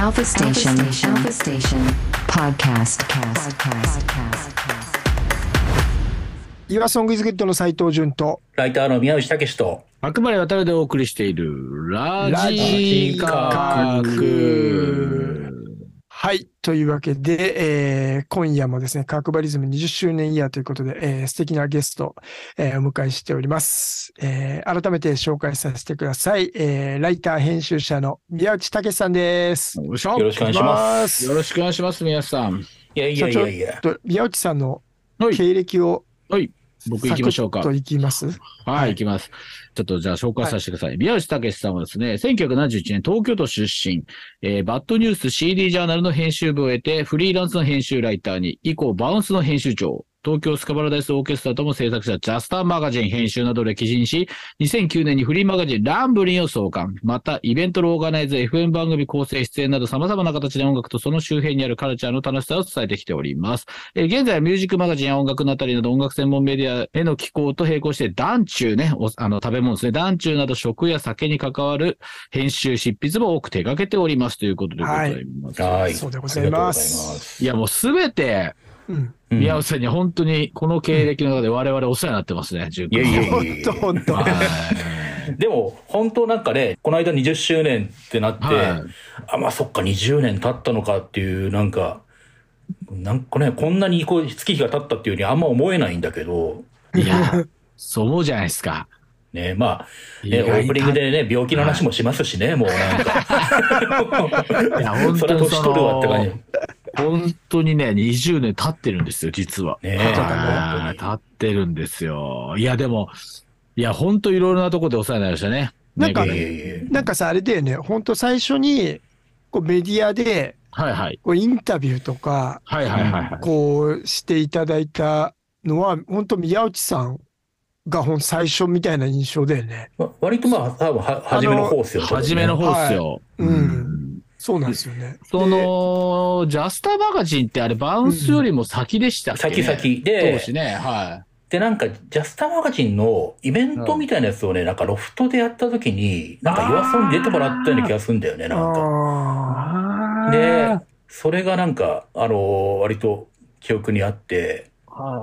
Alpha Station. Alpha Station. Podcast. Podcast. 岩ソングイズグッドの斉藤潤とライターの宮内武と、白馬渡るでお送りしているララジジカク。はい。というわけで、えー今夜もですね、カークバリズム20周年イヤーということで、えー素敵なゲスト、えーお迎えしております、えー改めて紹介させてください。えーライター編集者の宮内武さんです。よいしょよろしくお願いします。よろしくお願いします、皆さん。いやいやいやいや。と宮内さんのはい経歴をはい。僕行きましょうか。と行きます？はい、行きます。ちょっとじゃあ紹介させてください。宮内武さんはですね、1971年東京都出身、えーバッドニュース CD ジャーナルの編集部を得て、フリーランスの編集ライターに、以降バウンスの編集長、東京スカパラダイスオーケストラとも制作したジャスターマガジン編集などで記事にし、2009年にフリーマガジンランブリンを創刊。また、イベントのオーガナイズ、FM 番組構成出演など様々な形で音楽とその周辺にあるカルチャーの楽しさを伝えてきております。えー現在はミュージックマガジンや音楽のあたりなど音楽専門メディアへの寄稿と並行して、団中ね、おあの食べ物ですね、団中など食や酒に関わる編集、執筆も多く手掛けておりますということでございます。はい。そうでございますありがとうございますいや、もうすべて、うん。うん宮内さんに本当にこの経歴の中で我々お世話になってますね、十いやいやいや本い当本当。はいや。でも、本当なんかね、この間20周年ってなって、はいあ、まあそっか、20年経ったのかっていう、なんか、なんかね、こんなにこう月日が経ったっていうふうにあんま思えないんだけど、いや、そう思うじゃないですか。ね、まあ、ね、オープニングでね、病気の話もしますしね、もうなんか。いや、本それは当にそ年取るわって感じの。、本当にね、20年経ってるんですよ、実は。ね経ってるんですよ。いや、でも、いや、本当いろいろなところでお世話になりましたね。なんかねなんかさ、あれだよね、本当最初に、こうメディアで、はいはい。こうインタビューとか、はいはいはいはい。こうしていただいたのは、本当宮内さんがほん最初みたいな印象だよね。ま割とまあ、多分は、初めの方っすよ。初めの方っすよ。うんうんそうなんですよね。その、ジャスターマガジンってあれ、バウンスよりも先でしたっけ、ね？先々。で当時ね、はで、なんか、ジャスタマガジンのイベントみたいなやつをね、なんかロフトでやった時に、なんか岩ソに出てもらったような気がするんだよね、なんか。で、それがなんか、あの、割と記憶にあって、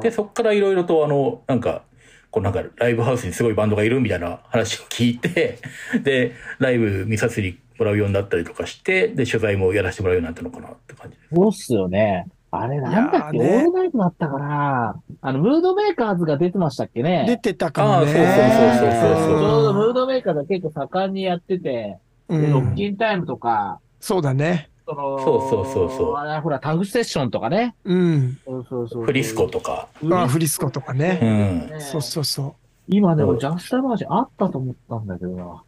で、そっからいろいろと、あの、なんか、こうなんかライブハウスにすごいバンドがいるみたいな話を聞いて、で、ライブ見させてもらうようになったりとかして、で、取材もやらせてもらうようになったのかなって感じです。そうっすよね。あれなんだっけ、ねオールナイトだったかなあの、ムードメーカーズが出てましたっけーね？出てたかもね。そうそうそうそうそうちょうどムードメーカーズが結構盛んにやってて、うでロッん。キンタイムとか、そうだね。その、そうそうそうそうあれほら、タフセッションとかね。うん。そうそうそう。フリスコとか。あーフリスコとかうね。ん。ねそうそうそ今でもジャスタマガジンあったと思ったんだけどな。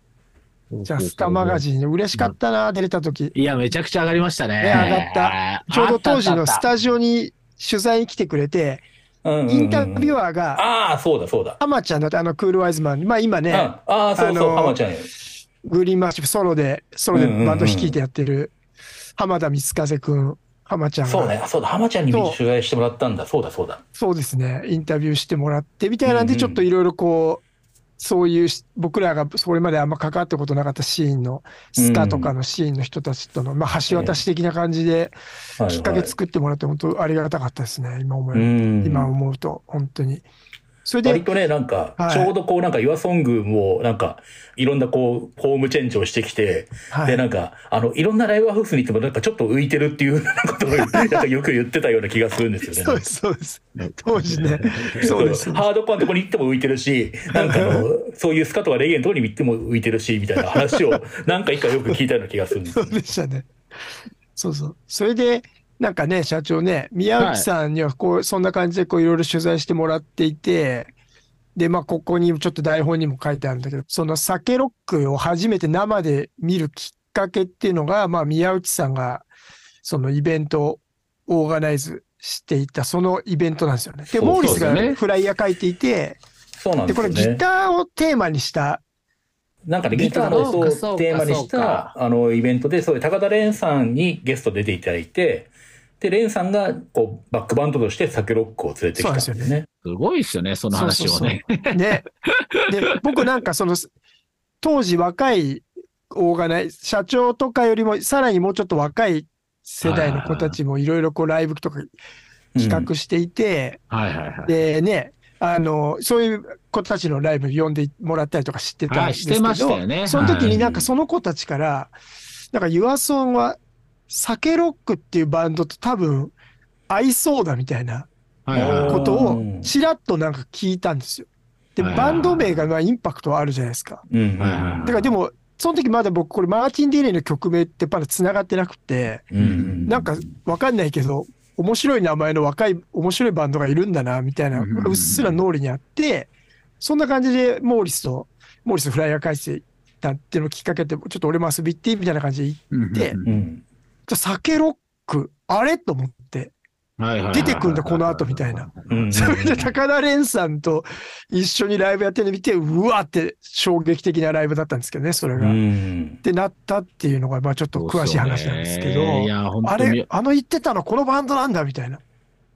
う。ジャスタマガン。ジン、嬉しかったな、出れた時。いや、めちゃくちゃ上がりましたね。ね上がったちょうど当時のスタジオに取材に来てくれて、インタビュー。アーが、ああ、そうだそうだ。ハマちゃんだって、あの、クールワイズマン。まあ今ね、ああー、そうそう、あの浜ちゃんよ。グリーンマーシプソロで、ソロでバンド率いてやってる、浜田光風くん、浜ちゃんが。そうね、そうだ、浜ちゃんに取材してもらったんだ。そうだ、そうだ。そうですね。インタビューしてもらって、みたいなんで、ちょっといろいろこう、そういうし、僕らがそれまであんま関わったことなかったシーンの、スカとかのシーンの人たちとの、まあ、橋渡し的な感じで、はいきっかけ作ってもらって、本当ありがたかったですね。今思うん。今思うと、本当に。それで、割とね、なんかは、いちょうどこう、なんか、岩ソングも、なんか、いろんなこう、フォームチェンジをしてきて、はいで、なんか、あの、いろんなライブハウスに行っても、なんかちょっと浮いてるっていう ことを、なんかよく言ってたような気がするんですよね。そうです、そうです。当時ね。そうです。ハードコアのとこに行っても浮いてるし、なんかあの、そういうスカとかレゲエのとこに行っても浮いてるし、みたいな話を、なんか一回よく聞いたような気がするんですよ そうでしたね。そうそう。それで、なんかね、社長ね、宮内さんにはこう、そんな感じでこういろいろ取材してもらっていて、で、まあ、ここにちょっと台本にも書いてあるんだけど、その酒ロックを初めて生で見るきっかけっていうのが、まあ、宮内さんが、そのイベントをオーガナイズしていた、そのイベントなんですよね。で、モーリスがフライヤー書いていて、そうなんで、これ。ギターをテーマにした、なんかね、ギターの音をテーマにした、あの、イベントで、そういう高田蓮さんにゲスト出ていただいて、で、蓮さんが、こう、バックバンドとして酒ロックを連れてきたんですそうなんですね。すごいですよね、その話をね。ね。で、僕なんかその、当時若いオーガナイズ、社長とかよりもさらにもうちょっと若い世代の子たちもいろいろこうライブとか企画していて、はいはいはい。でね、あの、そういう子たちのライブ呼んでもらったりとか知ってたんはいですけど、してましたよねその時はいになんかその子たちから、なんかユアソンはサケロックっていうバンドと多分合いそうだみたいなことをうんちらっとなんか聞いたんですよ。で、バンド名がまあインパクトはあるじゃないですか。だからでも、その時まだ僕これマーティン・ディレイの曲名ってまだ繋がってなくて、うん。なんかわかんないけど、面白い名前の若い、面白いバンドがいるんだな、みたいな、うっすら脳裏にあって、そんな感じでモーリスと、モーリスフライヤー返してたっていうのをきっかけで、ちょっと俺も遊び行って、みたいな感じで行っうんうんでうんうんて、酒ロック、あれ？と思って、出てくんだ、この後みたいな。うんそれで高田蓮さんと一緒にライブやってるの見て、うわって衝撃的なライブだったんですけどね、それうが。っんてなったっていうのが、まあちょっと詳しい話なんですけど、あれ、あの言ってたのこのバンドなんだみたいな。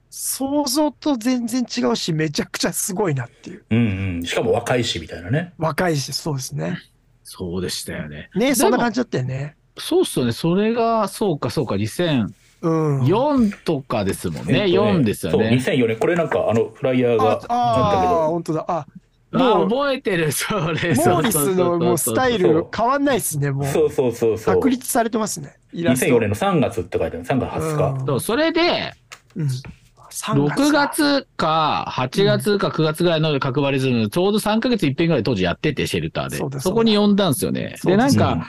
想像と全然違うし、めちゃくちゃすごいなっていう。うんうんしかも若いしみたいなね若いし、そうですね。そうでしたよね。ね、もそんな感じだったよね。そうっすよね。それが、そうかそうか、2004うん。とかですもんね。えっと4ですよそうね。2004年これなんかあのフライヤーがああー、本当だ。あ、あ、もう、モ覚えてる、それ。ーリスのもうスタイル変わんないですね、もう。そうそうそうそう確立されてますね。イラスト。2004年の3月って書いてある3月20日うんそう、それで、うん。3 6月か8月か9月ぐらいの角張りズム、ちょうど3ヶ月一遍ぐらい当時やってて、シェルターで。そこに呼んだんですよね。で、なんか、うん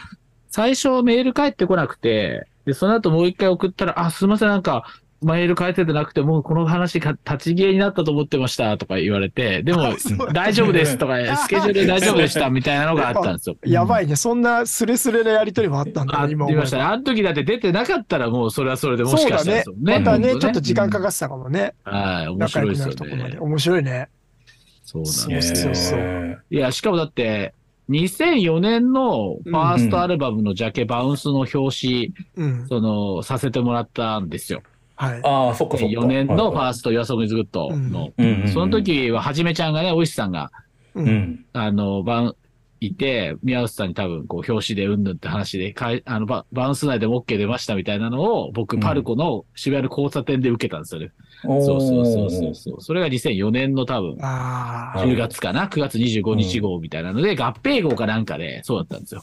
最初メール返ってこなくて、で、その後もう一回送ったら、あ、すいません、なんか、メール返っててなくて、もうこの話が立ち消えになったと思ってました、とか言われて、でも大丈夫です、とか、スケジュール大丈夫でした、みたいなのがあったんですよ。い。やばいね。そんなスレスレなやりとりもあったんだあ、ね、今りましたね。あの時だって出てなかったら、もうそれはそれでもしかしたらですよね。またね、ちょっと時間かかってたかもね。はい、面白いですよなるとこまで。ね。面白いね。そうなんですよ。そうそうえいや、しかもだって、2004年のファーストアルバムのジャケ、バウンスの表紙、うん。その、させてもらったんですよ。はい。ああそっかそっか4年のファーススト、Your Song is Good の。うんその時は、はじめちゃんがね、おいしさんが、う。うんんあの、バウいて、宮内さんに多分、こう、表紙でうんぬんって話で、かいあのバ、バウンス内でも OK 出ましたみたいなのを、僕、うんパルコの渋谷の交差点で受けたんですよね。おーそうそうそうそうそう。それが2004年の多分、ああ。10月かな ?9 月25日号みたいなので、合併号かなんかで、そうだったんですよ。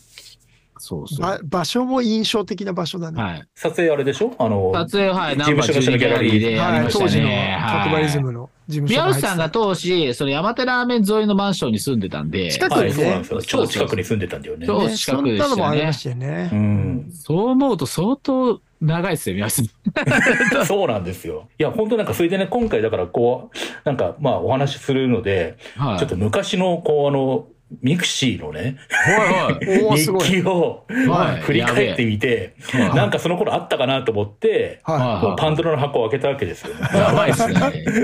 そうそう。ば場所も印象的な場所だね。はい。撮影あれでしょ？あの撮影、はい、事務所のギャラリーでやりました当時のね。角張リズはいムの事務所宮内さんが当時、その山手ラーメン沿いのマンションに住んでたんで、近くはいにねそうなんですよ超近くに住んでたんだよねそうね近くでしたよねそんなのもありましたよねう。んそう思うと相当長いですよ、宮内さん。そうなんですよ。いや、本当なんか、それでね、今回だから、こう、なんか、まあ、お話しするので、はい。ちょっと昔の、こう、あの、mixi のね、はいはい。日記をはい振り返ってみて、なんかその頃あったかなと思って、ははいパンドラの箱を開けたわけですよ。やばいっすね。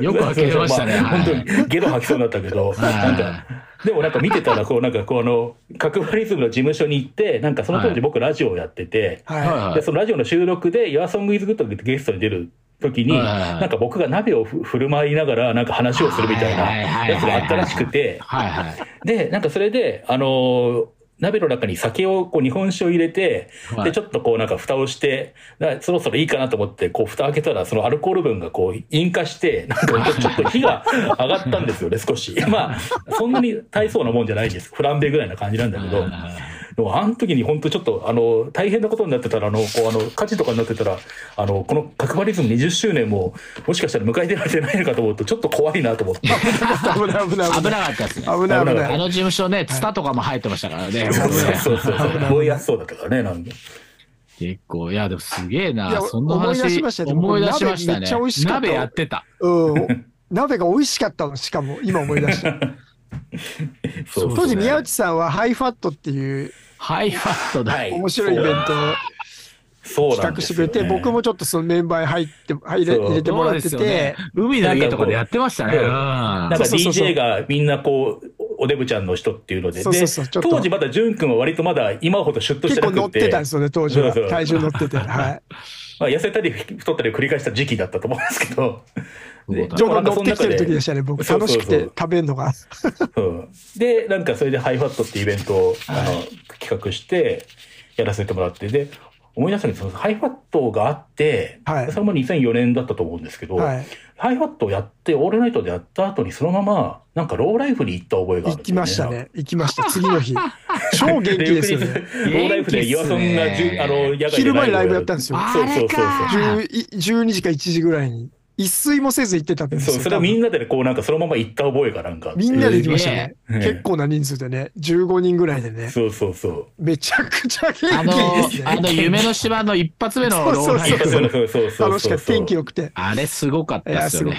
よく開けてましたね。あ本当はいにゲロ吐きそうになったけど、なんか、でもなんか見てたら、こうなんかこの、カクバリズムの事務所に行って、なんかその当時僕ラジオをやってて、い。はいで、そのラジオの収録で Your Song is Good ってゲストに出る時に、なんか僕が鍋をふ振る舞いながらなんか話をするみたいなやつがあったらしくて。で、なんかそれで、あのー鍋の中に酒を、こう日本酒を入れて、はいで、ちょっとこうなんか蓋をして、だそろそろいいかなと思って、こう蓋開けたら、そのアルコール分がこう引火して、なんかちょっと火が上がったんですよね、少し。まあ、そんなに大層なもんじゃないです。フランベぐらいな感じなんだけど、でもあの時に本当ちょっと、あの、大変なことになってたら、あの、こう、あの、火事とかになってたら、あの、この角張リズム20周年も、もしかしたら迎えてられてないのかと思うと、ちょっと怖いなと思って。い。危ない危ない危な危ない。かったですね。危ない危危なかっない。あの事務所ね、ツタとかも入ってましたからね。そうそうそうそう。燃えやすそうだったからね、なんか。結構、いや、でもすげえいやな。そんな思い出話しましたよ思い出しましたね。鍋めっちゃ美味しかった鍋やってた。うん。鍋が美味しかったの、しかも、今思い出した。そう当時、宮内さんはハイファットっていうハイファットだ。はい面白いイベントをそうなん企画してくれて、僕もちょっとそのメンバーに入って、入れ入れてもらってそうですよねて、。海の家とかでやってましたね。なんか DJ がみんなこう、おデブちゃんの人っていうので、そうそうそうでちょっと当時まだ淳君は割とまだ今ほどシュッとし結構乗てなくて、ってたんですよね、当時はそうそう。体重乗ってて。はい。まあ、痩せたり太ったりを繰り返した時期だったと思うんですけど、でちょうど乗ってきてる時でしたね、僕。そうそうそう楽しくて食べるのが。うんで、なんかそれでハイファットってイベントを、あの企画してやらせてもらって、で、思い出したんですけど、ハイファットがあって、はいそれも2004年だったと思うんですけど、はい。ハイファットをやって、オールナイトでやった後にそのまま、なんかローライフに行った覚えがあるんですよ、行きました。ね。行きました。次の日。超元気で、ですよ翌日、ロね。ーライフで岩ソンがじゅ、あの、野外で昼間にライブやったんですよ。そうそうそうそう。10 12時か1時ぐらいに。一睡もせず行ってたんですよ。そう、それをみんな。なでこうなんかそのまま行った覚えがなんか。みんなで行きましたね。ええ結構な人数でね。15人ぐらいでね。そうそうそう。めちゃくちゃあの元気です、あの、ね。夢の島の一発目のローライそうそうそうそう。楽しかった。天気良くて。あれすごかったですよね。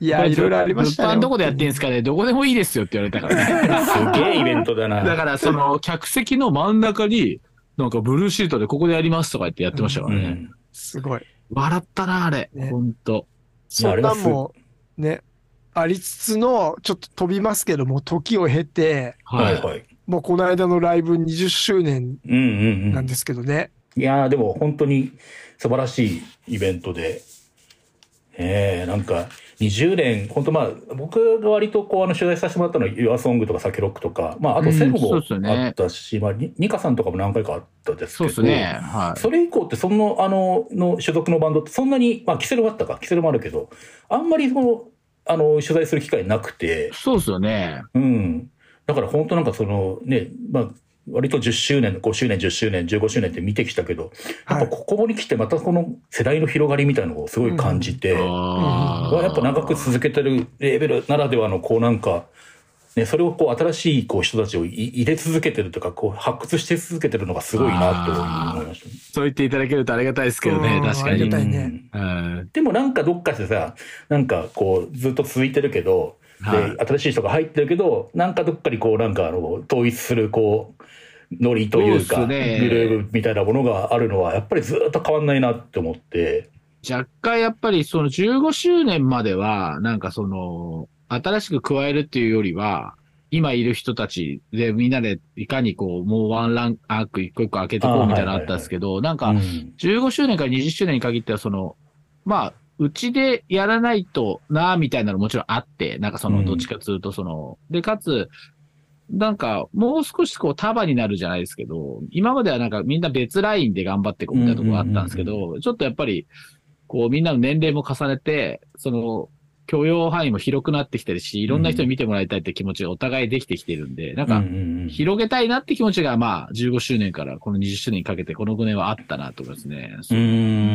いや、いろいろありましたね。物販どこでやってんすかねどこでもいいですよって言われたからね。すげえイベントだな。だから、その、客席の真ん中に、なんかブルーシートでここでやりますとか言ってやってましたからね。うん。すごい。笑ったな、あれ。ねほんと。そんなんも、ね、ありつつの、ちょっと飛びますけども、時を経て、はいはい。もうこの間のライブ20周年うんうんうん。なんですけどね。いやーでも本当に素晴らしいイベントで、ええなんか20年、本当まあ僕が割とこうあの取材させてもらったのは YourSong とかサケロックとか、まああとセブもあったし、まあニニカさんとかも何回かあったですけど、そね。はい。それ以降ってその、あの、の所属のバンドってそんなに、まあキセルもあったか、キセルもあるけど、あんまりその、あの、取材する機会なくて、そうですよね。うん。だから本当なんかそのね、まあ、割と10周年、5周年、10周年、15周年って見てきたけど、やっぱここに来てまたこの世代の広がりみたいなのをすごい感じて、あやっぱ長く続けてるレーベルならではのこうなんか、ね、それをこう新しいこう人たちをい入れ続けてるとか、こう発掘して続けてるのがすごいなと思いました。ね。そう言っていただけるとありがたいですけどねう、ん。確かありに。がたいねうん。うん。でもなんかどっかしてさ、なんかこうずっと続いてるけど、はい。で、新しい人が入ってるけど、なんかどっかにこうなんかあの、統一するこう、ノリというか、ね。グルーブみたいなものがあるのは、やっぱりずっと変わんないなって思って、若干やっぱりその15周年までは、なんかその、新しく加えるっていうよりは、今いる人たちでみんなでいかにこう、もうワンランアーク一個一個開けてこうみたいなのあったんですけど、なんかうん。15周年から20周年に限ってはその、まあ、うちでやらないとな、みたいなのもちろんあって、なんかその、うん。どっちかというとその、で、かつ、なんか、もう少しこう束になるじゃないですけど、今まではなんかみんな別ラインで頑張っていこうみたいなところがあったんですけど、ちょっとやっぱり、こうみんなの年齢も重ねて、その、許容範囲も広くなってきてるし、いろんな人に見てもらいたいって気持ちがお互いできてきてるんで、なんか、うんうんうん広げたいなって気持ちが、まあ、15周年からこの20周年にかけて、この5年はあったなと思いますね。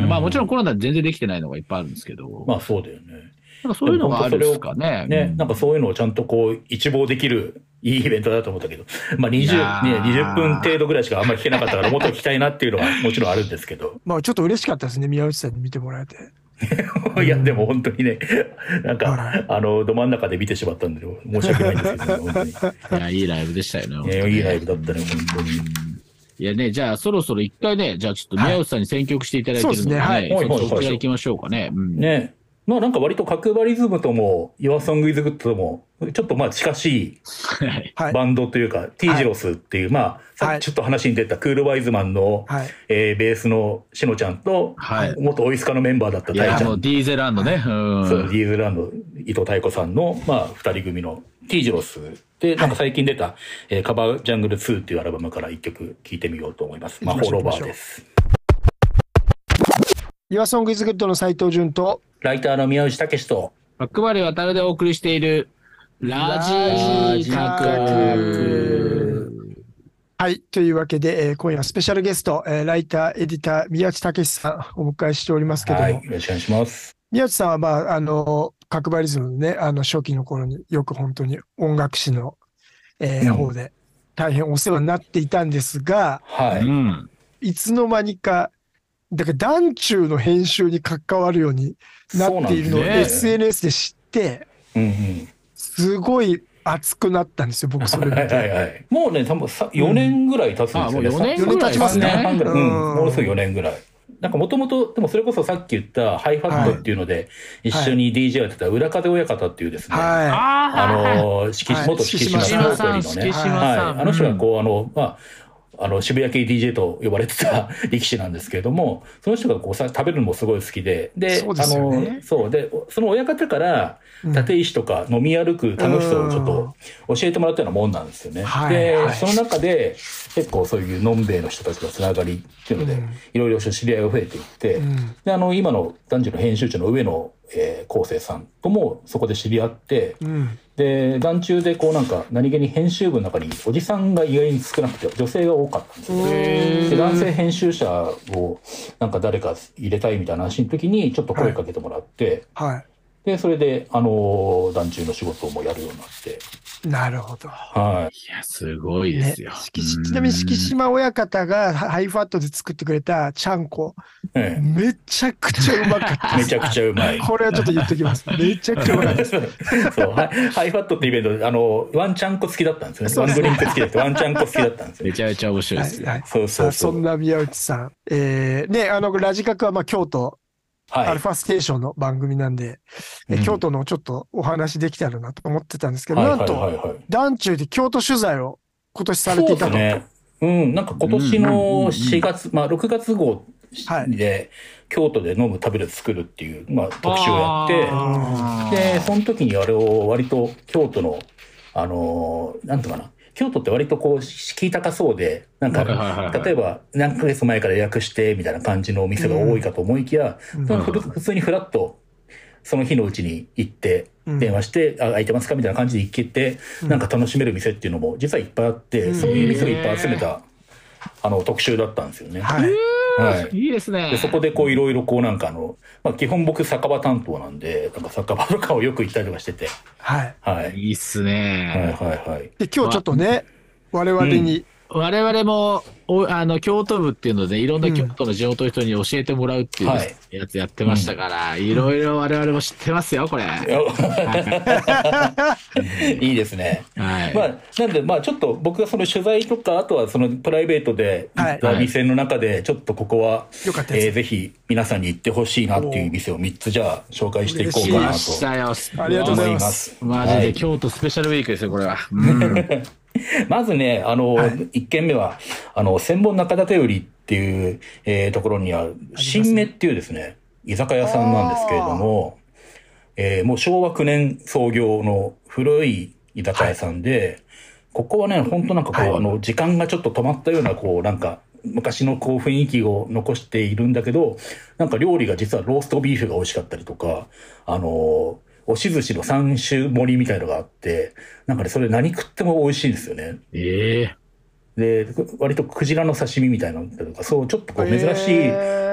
まあ、もちろんコロナで全然できてないのがいっぱいあるんですけど、まあそうだよね。なんかそういうのがあるんですかね。ね、うんなんかそういうのをちゃんとこう、一望できるいいイベントだと思ったけど、まあ20、いやね、ー20分程度ぐらいしかあんまり聞けなかったから、もっと聞きたいなっていうのは もちろんあるんですけど。まあちょっと嬉しかったですね、宮内さんに見てもらえて。いや、でも本当にね、なんはいか、あの、ど真ん中で見てしまったんで、申し訳ないんですけど、ね、本当に。いや、いいライブでしたよね。ね、にいいライブだったね、本当に。いやね、じゃあそろそろ一回ね、じゃあちょっと宮内さんに選曲していただいてるので、ねはいはいちょっとそちら行きましょうかね。うんね。まあなんか割と角張リズムとも、Your Song is Good とも、ちょっとまあ近しい。バンドというか、T ジロスっていう、まあ、さっきちょっと話に出たクールワイズマンの、はい。えーベースのしのちゃんと、はい元オイスカのメンバーだったタイちゃ。もうんディーゼランドね。うんそう、ディーズランド、伊藤太子さんの、まあ、二人組の T ジロスで、なんか最近出た、えーカバージャングル2っていうアルバムから一曲聴いてみようと思います。ましょう法ロバーです。Your Song is Good の斉藤潤と、ライターの宮内武と、バックバレー渡るでお送りしている、ラジカク。はい。というわけで、えー今夜はスペシャルゲスト、えーライター、エディター、宮内武さんお迎えしておりますけども、はい、よろしくお願いします。宮内さんは、まあ、あの、角張リズムのね、あの、初期の頃によく本当に音楽史の、えーうん方で大変お世話になっていたんですが、はい。うん。いつの間にか、だから、団中の編集に関わるようになっているのをね SNS で知って、うんうん。すごい熱くなったんですよ、僕それはいはい。はい。もうね、多分4年ぐらい経つんですよね。あもう四年経ちますね三年半ぐらいうん。もうすぐ4年ぐらい。なんかもともと、でもそれこそさっき言ったハイファットっていうので、一緒に DJ をやってた裏風親方っていうですね、はいあの、はい元敷島敷さんのね、はい。あの人がこう、あの、まあ、あの、渋谷系 DJ と呼ばれてた 力士なんですけれども、その人がこうさ、食べるのもすごい好きで、で、ね。あの、そう、で、その親方から、立石とか飲み歩く楽しさをちょっと教えてもらったようなもんなんですよね。はいで、はい。その中で、結構そういうのんべえの人たちのつながりっていうので、いろいろ知り合いが増えていって、ん。で、あの、今の男女の編集長の上野、えー、康生さんともそこで知り合って、い。うん。で、団中でこうなんか何気に編集部の中におじさんが意外に少なくて女性が多かったんですよね。で、男性編集者をなんか誰か入れたいみたいな話の時にちょっと声かけてもらって、はで、それで、あの団中の仕事もやるようになって、い。なるほど。はい。いや、すごいですよ。ちなみに敷島親方がハイファットで作ってくれたちゃんこ、えめちゃくちゃうまかったえ、めちゃくちゃうまい。これはちょっと言っときます。めちゃくちゃうまかったです。そう、ハイハイファットってイベントで、あの、ワンチャンコ付きだったんですよね。ワンドリンク付きだって、ワンチャンコ付きだったんですよめ。ちゃめちゃ面白いですよ。はいはいそうさそうそんな宮内さん。えー、ね、あの、ラジカクはまあ京都、アはい。ルファステーションの番組なんで、えうん京都のちょっとお話できたらなと思ってたんですけど、なんと、はいはい。団中で京都取材を今年されていたと。そうですね。うん、なんか今年の4月、まあ6月号はいで、京都で飲む、食べる、作るっていう、まあ特集をやって、で、その時にあれを割と京都の、あのーなんとかな、京都って割とこう、敷居高そうで、なんか、例えば何ヶ月前から予約して、みたいな感じのお店が多いかと思いきや、そのふる普通にフラッと、その日のうちに行って、うん。電話して、あ、空いてますかみたいな感じで行けて、なんか楽しめる店っていうのも実はいっぱいあって、そういう店をいっぱい集めた、あの、特集だったんですよね。はい。はい。いいですね。で、そこでこういろいろこうなんかあの、まあ基本僕酒場担当なんで、なんか酒場とかをよく行ったりとかしてて、はい。はい。いいっすはいね。はいはい。で、今日ちょっとね、我々に、我々も、おあの、京都部っていうので、いろんな京都の地元の人に教えてもらうっていうはいやつやってましたから、いろいろ我々も知ってますよ、これ。いいですね。はい。まあ、なんで、まあ、ちょっと僕がその取材とか、あとはそのプライベートで行ったはい店の中で、ちょっとここは、よかったですえーぜひ皆さんに行ってほしいなっていう店を3つじゃあ紹介していこうかな来ましたよ。ありがとうございま。ますす。マジではい京都スペシャルウィークですよ、これは。うん まずね、あの、はい。一軒目は、あの、千本中立売りっていう、えーところにある、新芽っていうですね、居酒屋さんなんですけれども、えーもう昭和9年創業の古い居酒屋さんで、ここはね、本当なんかこう、はい。あの、時間がちょっと止まったような、こう、なんか、昔のこう雰囲気を残しているんだけど、なんか料理が実はローストビーフが美味しかったりとか、あの、押し寿司の三種盛りみたいのがあって、なんかね、それ何食っても美味しいんですよね。ええで、割とクジラの刺身みたいなのとか、そう、ちょっとこう珍しい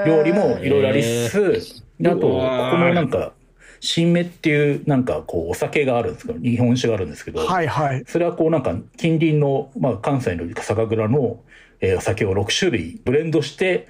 料理もいろいろありつつ、であと、ここうわーのなんか、新芽っていうなんかこうお酒があるんですけど、日本酒があるんですけど、はいはい。それはこうなんか近隣の、まあ関西の酒蔵の、えーお酒を6種類ブレンドして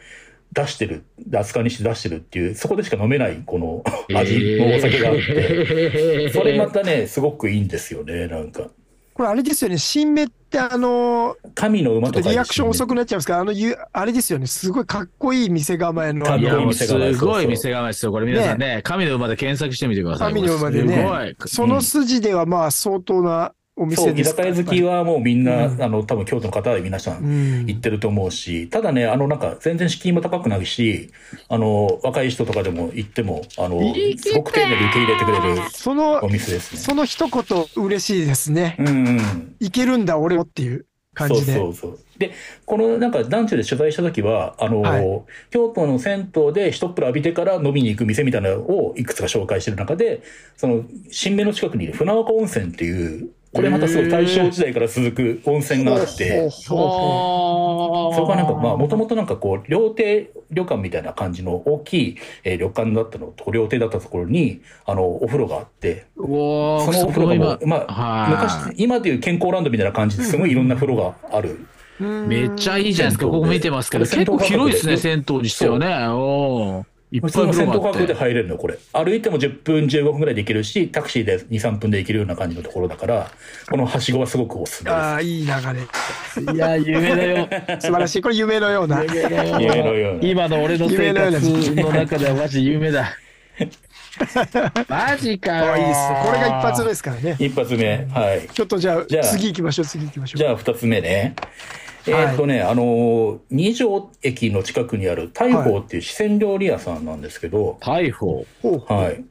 出してる、熱燗にして出してるっていう、そこでしか飲めないこの味のお酒があって、それまたね、すごくいいんですよね、なんか。これあれですよね、新芽ってあの、神の馬とリアクション遅くなっちゃいますから、あの、ゆあれですよね、すごいかっこいい店構えの、あかっこいい店構えすごい店構えですよ。これ皆さんね、神の馬で検索してみてください。神の馬でねこれすごい。その筋ではまあ相当なおそう、居店です酒屋好きはもうみんな、うんあの、多分京都の方は皆さうんん行ってると思うし、ただね、あの、なんか全然敷居も高くないし、あの、若い人とかでも行っても、あの、すごく丁寧に受け入れてくれるそのお、店ですね。その一言嬉しいですね。うんうん。いけるんだ、俺もっていう感そうじで。そうそう。で、このなんか団地で取材した時は、あの、はい京都の銭湯で一っ風呂浴びてから飲みに行く店みたいなのをいくつか紹介してる中で、その、新芽の近くに船岡温泉っていう、これまたすごい大正時代から続く温泉があって、そこはなんか、まあ、もともとなんかこう、料亭旅館みたいな感じの大きい、えー旅館だったのと、料亭だったところに、あの、お風呂があって、うおーそのお風呂がもう、まあ、はい昔、今でいう健康ランドみたいな感じですごいいろんな風呂がある。めっちゃいいじゃないですか。ここ見てますけど、結構広いですね、銭銭湯にしてはね。おーいっぱい普通の風呂があっ銭湯価格でて。入れるのよ、これ。歩いても10分、15分ぐらいで行けるし、タクシーで2、3分で行けるような感じのところだから、このはしごはすごくおすすめです。ああ、いい流れ。いや、夢だよ。素晴らしい。これ夢のような。夢のような今の俺の生夢のような活の中ではマジ夢だ。マジかいいっす。これが一発目ですからね。一発目。はい。ちょっとじゃあ、じゃあ次行きましょう、次行きましょう。じゃあ、二つ目ね。えーっとね、あのー、二条駅の近くにある大宝っていう四川料理屋さんなんですけど、逮捕。ほうはい。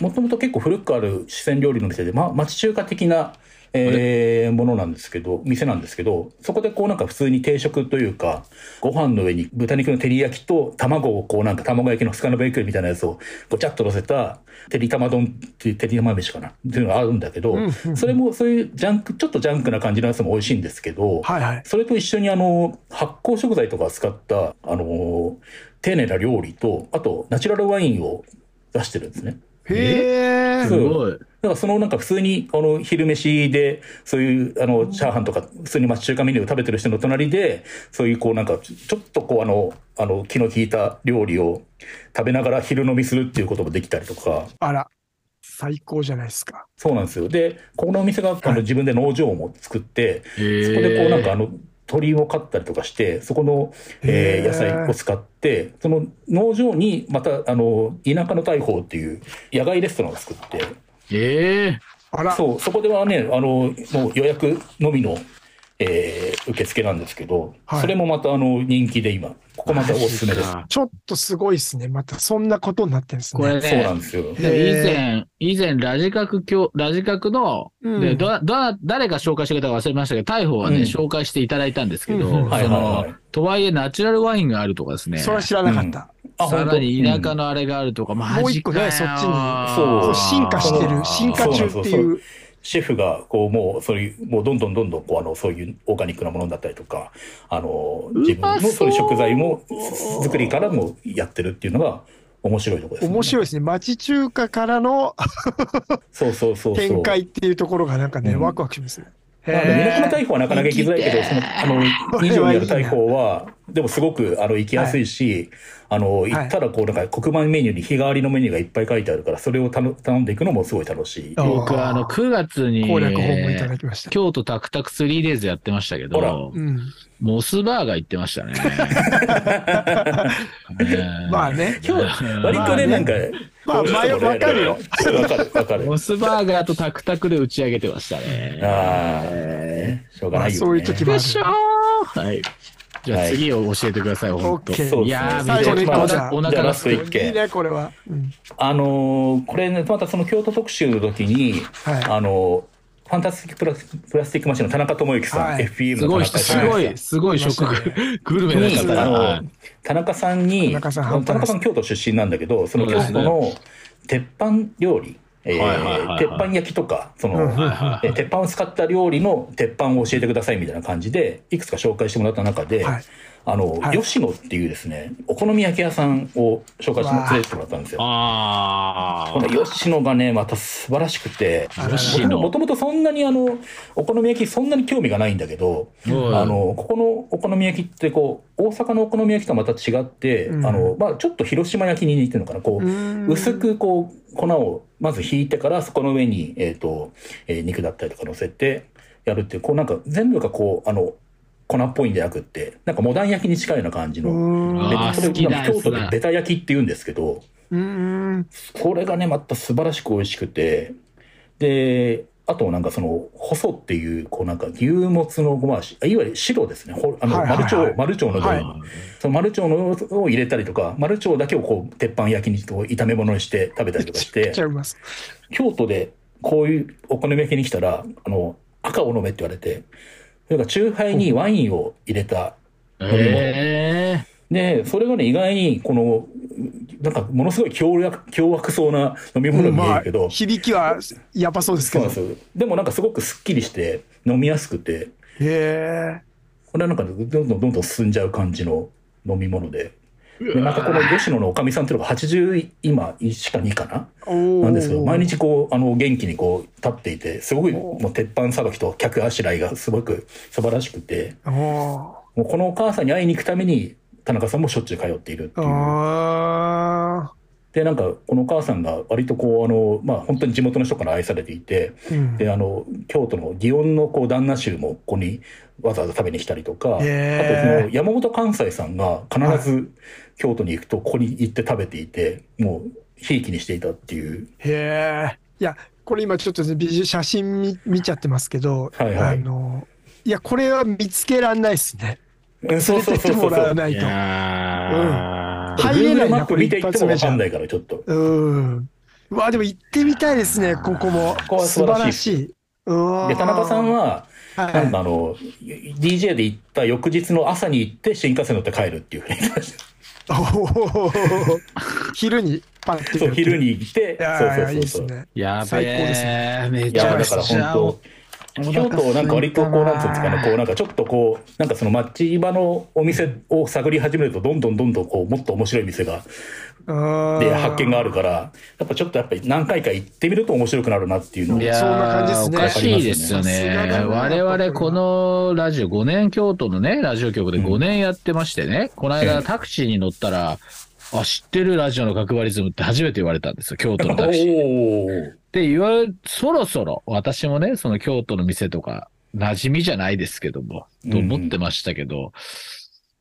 もともと結構古くある四川料理の店で、ま、町中華的な、えーものなんですけど、店なんですけど、そこでこうなんか普通に定食というか、ご飯の上に豚肉の照り焼きと卵をこうなんか卵焼きのスカノベークルみたいなやつをごちゃっと乗せた、照り玉丼っていう照り玉飯かな？っていうのがあるんだけど、それもそういうジャンク、ちょっとジャンクな感じのやつも美味しいんですけど、はいはい。それと一緒にあの、発酵食材とかを使った、あの、丁寧な料理と、あと、ナチュラルワインを出してるんですね。へえ。すごい。だからそのなんか普通に、あの、昼飯で、そういう、あの、チャーハンとか、普通に町中華メニューを食べてる人の隣で、そういうこうなんか、ちょっとこうあの、あの、気の利いた料理を食べながら昼飲みするっていうこともできたりとか、あら、最高じゃないですか。そうなんですよ。で、このお店があの自分で農場も作って、そこでこうなんかあの、鳥を飼ったりとかして、そこの、えー野菜を使って、その農場にまた、あの、田舎の大砲っていう野外レストランを作って、ええあら、そう、そこではね、あの、もう予約のみの、えー受付なんですけど、はい。それもまたあの、人気で今、ここまたおすすめです。ちょっとすごいですね。またそんなことになってるんですね。これそうなね、んですよ。以前、以前、ラジカク教、ラジカクの、うん。で、ど、ど、誰が紹介してくれたか忘れましたけど、逮捕はね、うん。紹介していただいたんですけど、の、とはいえナチュラルワインがあるとかですね。それは知らなかった。あさらに田舎の、のあれがあるとか、マもう一ジかよ。個ねそっちに。そう。進化してる、進化中っていう。シェフが、こう、もう、そういう、もう、どんどんどんどん、こう、あの、そういうオーガニックなものだったりとか、あの、自分のそういう食材も、作りからもやってるっていうのが、面白いところです、ね。面白いですね。町中華からのそうそうそうそう。展開っていうところがなんかね、うんワクワクしますね。まあ、でも田舎の大砲はなかなか行きづらいけど、その、あの、以上にある大砲は、でもすごく、あの、行きやすいし、あの、行ったらこう、なんか黒板メニューに日替わりのメニューがいっぱい書いてあるから、それを頼頼んでいくのもすごい楽しい。あ僕、あの、9月に、攻略本もいただきました。京都タクタク 3days やってましたけど、うん。モスバーガー行ってましたね。ね まあ ね。今日、割とね、なんか、まあこういう人もねわかるよわかる、わかる。モスバーガーとタクタクで打ち上げてましたね。ああ、ねしょうがまあないよ、ね。そういう時もある。よっしゃーはい。じゃあ次を教えてください、ほんと。オッケーそういやー、最後にめちゃくちじゃあゃお腹がすくスト一件いいね、これは。うんあのーこれね、またその京都特集の時に、はいあのー Fantastic プラス Plastic Machine の田中知之さん、はい。FPM すごい人、の田中すごい、すごい食はいグルメな。に、方。の、田中さんに、田中さんさん京都出身なんだけど、その京都の鉄板料理、えー鉄板焼きとか、その、鉄板を使った料理の鉄板を教えてくださいみたいな感じで、いくつか紹介してもらった中で、はいあの、はい。吉野っていうですね、お好み焼き屋さんを紹介しても連れてってもらったんですよ。あこの吉野がね、また素晴らしくて、吉野もともとそんなにあの、お好み焼きそんなに興味がないんだけど、うん。あの、ここのお好み焼きってこう、大阪のお好み焼きとはまた違って、うん。あの、まあちょっと広島焼きに似てるのかな、こう、うん。薄くこう、粉をまず引いてから、そこの上に、えっ、と、えー肉だったりとか乗せてやるっていう、こうなんか全部がこう、あの、粉っぽいんじゃなくって、なんかモダン焼きに近いような感じの、うんであーこれ京都でベタ焼きって言うんですけど、うん。これがね、また素晴らしく美味しくて、で、あとなんかその、細っていう、こうなんか牛もつのごまし、あいわゆる白ですね。ほあの、はいはいはい丸腸、丸腸の部分、はいその丸腸のを入れたりとか、丸腸だけをこう、鉄板焼きにこう炒め物にして食べたりとかして。京都でこういうお好み焼きに来たら、あの、赤を飲めって言われて、それから酎ハイにワインを入れたえで、それがね、意外に、この、なんか、ものすごい凶悪、凶悪そうな飲み物に見えまあるけど、、響きはやばそうですけど。そうで。でもなんかすごくスッキリして、飲みやすくて、へえ。これはなんか、どんどんどんどん進んじゃう感じの飲み物で。で、またこの吉野のおかみさんっていうのが80、今、1か2かな？おなんですけど、毎日。日こう、あの、元気にこう、立っていて、すごい、もう鉄板さばきと客あしらいがすごく素晴らしくて、もうこのお母さんに会いに行くために、田中さんもしょっちゅう通っているっていう。あで、なんか、このお母さんが割とこう、あの、まあ、本当に地元の人から愛されていて、うん。で、あの、京都の祇園のこう旦那衆もここにわざわざ食べに来たりとか、あとその山本関西さんが必ず京都に行くとここに行って食べていて、もう、ひいきにしていたっていう。へえ。いや、これ今ちょっとビジュ写真見見ちゃってますけど、はいはいあの、いや、これは見つけらんないですね。連れてっても。らわないと。入れないなップ見ていってもこれんわかんないから、ちょっと。うん。うわ、でも行ってみたいですね、ここも。ここは素晴らしいで、田中さん、は、はいなんかあの、DJ で行った翌日の朝に行って新幹線乗って帰るっていうふうに言ってました。昼にパッてそう、昼に行って、そうそうそうそう。ですね。やべ最高ですえ、めいや、ちゃくだからちゃ本当、京都なんか割とこう、なんつうんですかね、こうなんかちょっとこう、なんかその町場のお店を探り始めると、どんどんどんどんこう、もっと面白い店が、で、発見があるから、やっぱちょっとやっぱり何回か行ってみると面白くなるなっていうのを。いやそんな感じですねおかしいですよね。我々このラジオ5年、京都のね、ラジオ局で5年やってましてね、この間タクシーに乗ったら、あ、知ってるラジオの角張リズムって初めて言われたんですよ、京都のタクシー。おーって言われ、そろそろ私もね、その京都の店とか、馴染みじゃないですけども、と思ってましたけど、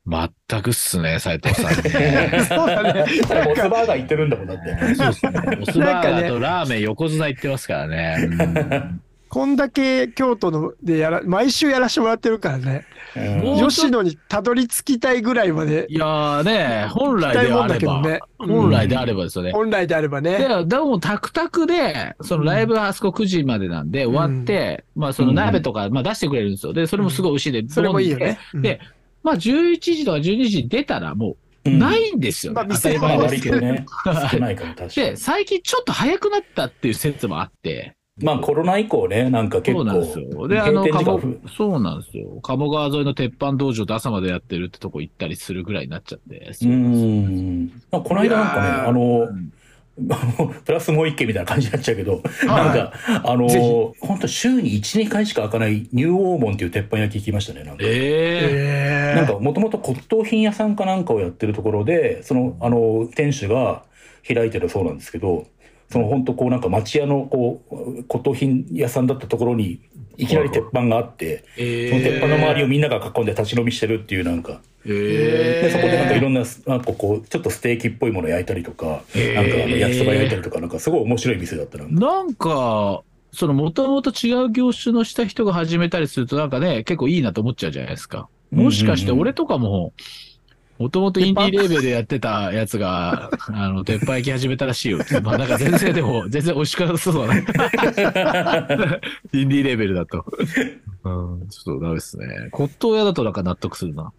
全くっすね、斉藤さんね。そうだね。モスバーガー行ってるんだもんだって。そうですね。モスバーガーとラーメン横綱行ってますからね。うんこんだけ京都のでやら、毎週やらせてもらってるからね。吉野にたどり着きたいぐらいまでい、やーね、本来であれば、どね本来であればですよね。本来であればね。で、でも、タクタクで、そのライブがあそこ9時までなんで、終わって、まあ、その鍋とか、まあ出してくれるんですよ。で、それもすごい美味しいで、それもいいよね。でで、まあ、11時とか12時に出たら、もう、ないんですよね。まあ当たりまあ前ですけど。ね、少ないから確かにで、。最近ちょっと早くなったっていう説もあって、まあコロナ以降ね、なんか結構、そうなんですよ。で、あの、そうなんですよ。鴨川沿いの鉄板道場で朝までやってるってとこ行ったりするぐらいになっちゃって。うーん。まあこの間なんかね、あの プラスもう一件みたいな感じになっちゃうけど、なんか、あのぜ本当週に1、2回しか開かないニューオーモンっていう鉄板焼き行きましたね、なんか。ええなんか、もともと骨董品屋さんかなんかをやってるところで、その、あの、店主が開いてるそうなんですけど、その本当こうなんか町屋のこう、骨董品屋さんだったところに、いきなり鉄板があって、えその鉄板の周りをみんなが囲んで立ち飲みしてるっていうなんか、えで、そこでなんかいろんな、なんかこう、ちょっとステーキっぽいもの焼いたりとか、へーなんかあの焼きそば焼いたりとか、なんかすごい面白い店だったな。なんか、そのもともと違う業種のした人が始めたりするとなんかね、結構いいなと思っちゃうじゃないですか。もしかして俺とかも、もともとインディーレーベルでやってたやつが、あの、鉄板焼き始めたらしいよ。まあなんか全然でも、全然美味しくなさそうだね。インディーレーベルだと。うん、ちょっとダメですね。骨董屋だとなんか納得するな。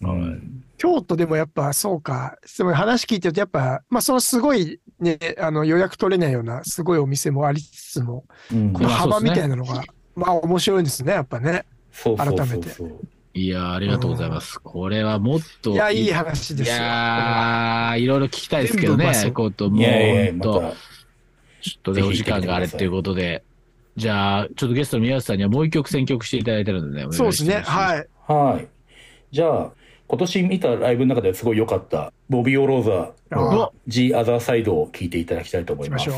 うん京都でもやっぱそうか。でも話聞いてるとやっぱ、まあそのすごいね、あの予約取れないようなすごいお店もありつつも、うんこの幅みたいなのが、まあ面白いんですね、やっぱね。そうそう改めてそうそう。いやー、ありがとうございます。これはもっと。いや、いい話ですいよ。やー、いろいろ聞きたいですけどね全部うともう、ちょっとね、お時間があれっていうことで、じゃあ、ちょっとゲストの宮内さんにはもう一曲選曲していただいてるのでね、そうですね。はい。はい。じゃあ、今年見たライブの中ですごい良かった、ボビー・オローザのあ The Other Side を聴いていただきたいと思いま。す